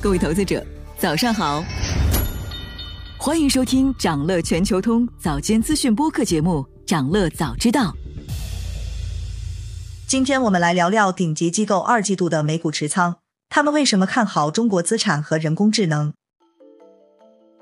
各位投资者，早上好！欢迎收听长乐全球通早间资讯播客节目《长乐早知道》。今天我们来聊聊顶级机构二季度的美股持仓，他们为什么看好中国资产和人工智能？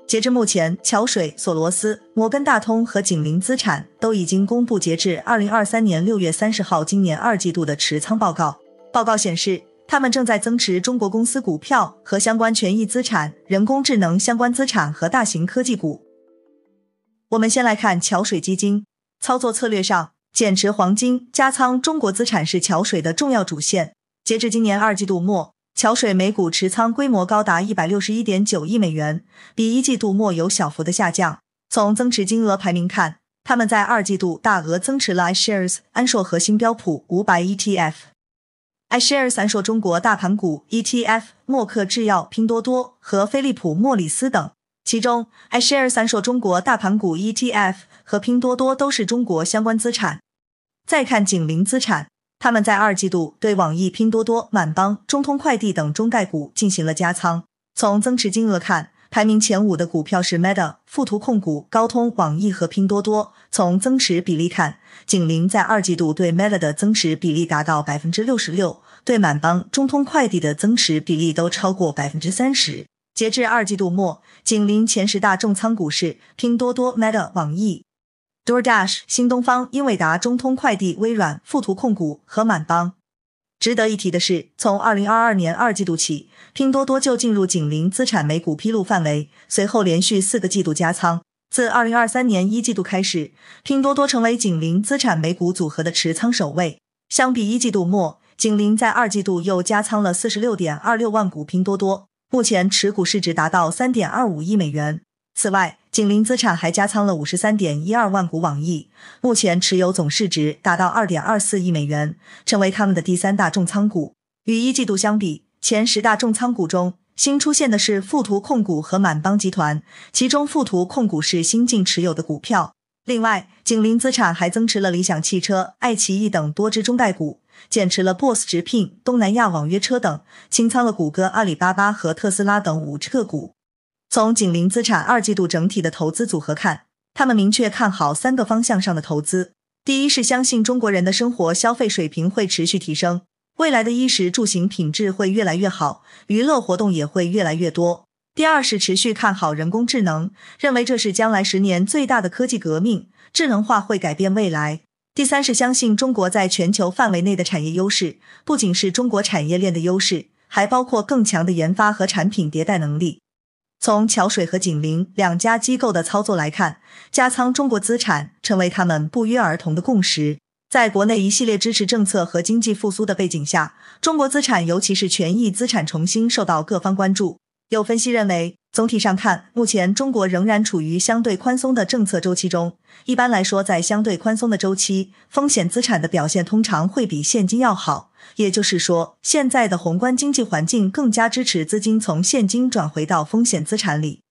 截至目前，桥水、索罗斯、摩根大通和景林资产都已经公布截至二零二三年六月三十号今年二季度的持仓报告。报告显示。他们正在增持中国公司股票和相关权益资产、人工智能相关资产和大型科技股。我们先来看桥水基金操作策略上，减持黄金、加仓中国资产是桥水的重要主线。截至今年二季度末，桥水每股持仓规模高达一百六十一点九亿美元，比一季度末有小幅的下降。从增持金额排名看，他们在二季度大额增持了 iShares 安硕核心标普五百 ETF。iShares 三硕中国大盘股 ETF、默克制药、拼多多和飞利浦莫里斯等，其中 iShares 三硕中国大盘股 ETF 和拼多多都是中国相关资产。再看景林资产，他们在二季度对网易、拼多多、满帮、中通快递等中概股进行了加仓。从增持金额看，排名前五的股票是 Meta、富途控股、高通、网易和拼多多。从增持比例看，景林在二季度对 Meta 的增持比例达到百分之六十六，对满帮、中通快递的增持比例都超过百分之三十。截至二季度末，景林前十大重仓股是拼多多、Meta、网易、DoorDash、新东方、英伟达、中通快递、微软、富途控股和满帮。值得一提的是，从二零二二年二季度起，拼多多就进入景林资产美股披露范围，随后连续四个季度加仓。自二零二三年一季度开始，拼多多成为景林资产美股组合的持仓首位。相比一季度末，景林在二季度又加仓了四十六点二六万股拼多多，目前持股市值达到三点二五亿美元。此外，景林资产还加仓了五十三点一二万股网易，目前持有总市值达到二点二四亿美元，成为他们的第三大重仓股。与一季度相比，前十大重仓股中新出现的是富途控股和满邦集团，其中富途控股是新进持有的股票。另外，景林资产还增持了理想汽车、爱奇艺等多只中概股，减持了 BOSS 直聘、东南亚网约车等，清仓了谷歌、阿里巴巴和特斯拉等五只个股。从景林资产二季度整体的投资组合看，他们明确看好三个方向上的投资。第一是相信中国人的生活消费水平会持续提升，未来的衣食住行品质会越来越好，娱乐活动也会越来越多。第二是持续看好人工智能，认为这是将来十年最大的科技革命，智能化会改变未来。第三是相信中国在全球范围内的产业优势，不仅是中国产业链的优势，还包括更强的研发和产品迭代能力。从桥水和景林两家机构的操作来看，加仓中国资产成为他们不约而同的共识。在国内一系列支持政策和经济复苏的背景下，中国资产，尤其是权益资产，重新受到各方关注。有分析认为，总体上看，目前中国仍然处于相对宽松的政策周期中。一般来说，在相对宽松的周期，风险资产的表现通常会比现金要好。也就是说，现在的宏观经济环境更加支持资金从现金转回到风险资产里。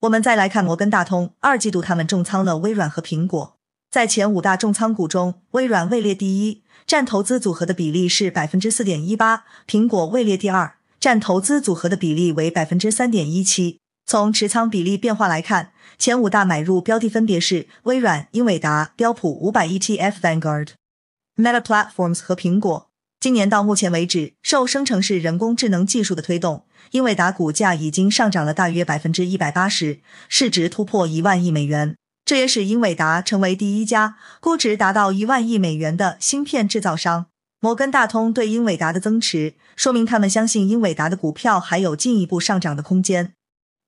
我们再来看摩根大通，二季度他们重仓了微软和苹果，在前五大重仓股中，微软位列第一，占投资组合的比例是百分之四点一八；苹果位列第二，占投资组合的比例为百分之三点一七。从持仓比例变化来看，前五大买入标的分别是微软、英伟达、标普五百 ETF、Vanguard、Meta Platforms 和苹果。今年到目前为止，受生成式人工智能技术的推动，英伟达股价已经上涨了大约百分之一百八十，市值突破一万亿美元。这也使英伟达成为第一家估值达到一万亿美元的芯片制造商。摩根大通对英伟达的增持，说明他们相信英伟达的股票还有进一步上涨的空间。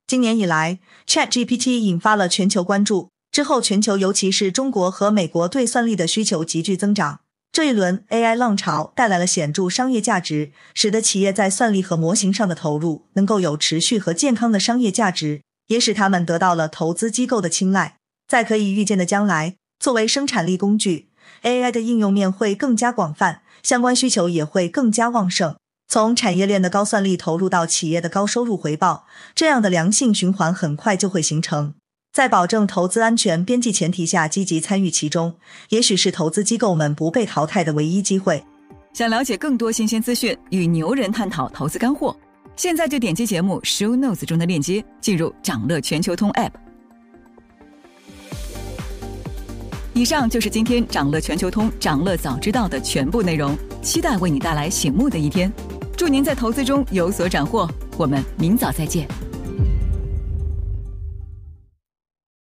今年以来，ChatGPT 引发了全球关注，之后全球尤其是中国和美国对算力的需求急剧增长。这一轮 AI 浪潮带来了显著商业价值，使得企业在算力和模型上的投入能够有持续和健康的商业价值，也使他们得到了投资机构的青睐。在可以预见的将来，作为生产力工具，AI 的应用面会更加广泛，相关需求也会更加旺盛。从产业链的高算力投入到企业的高收入回报，这样的良性循环很快就会形成。在保证投资安全边际前提下，积极参与其中，也许是投资机构们不被淘汰的唯一机会。想了解更多新鲜资讯，与牛人探讨投资干货，现在就点击节目 show notes 中的链接，进入掌乐全球通 app。以上就是今天掌乐全球通掌乐早知道的全部内容，期待为你带来醒目的一天。祝您在投资中有所斩获，我们明早再见。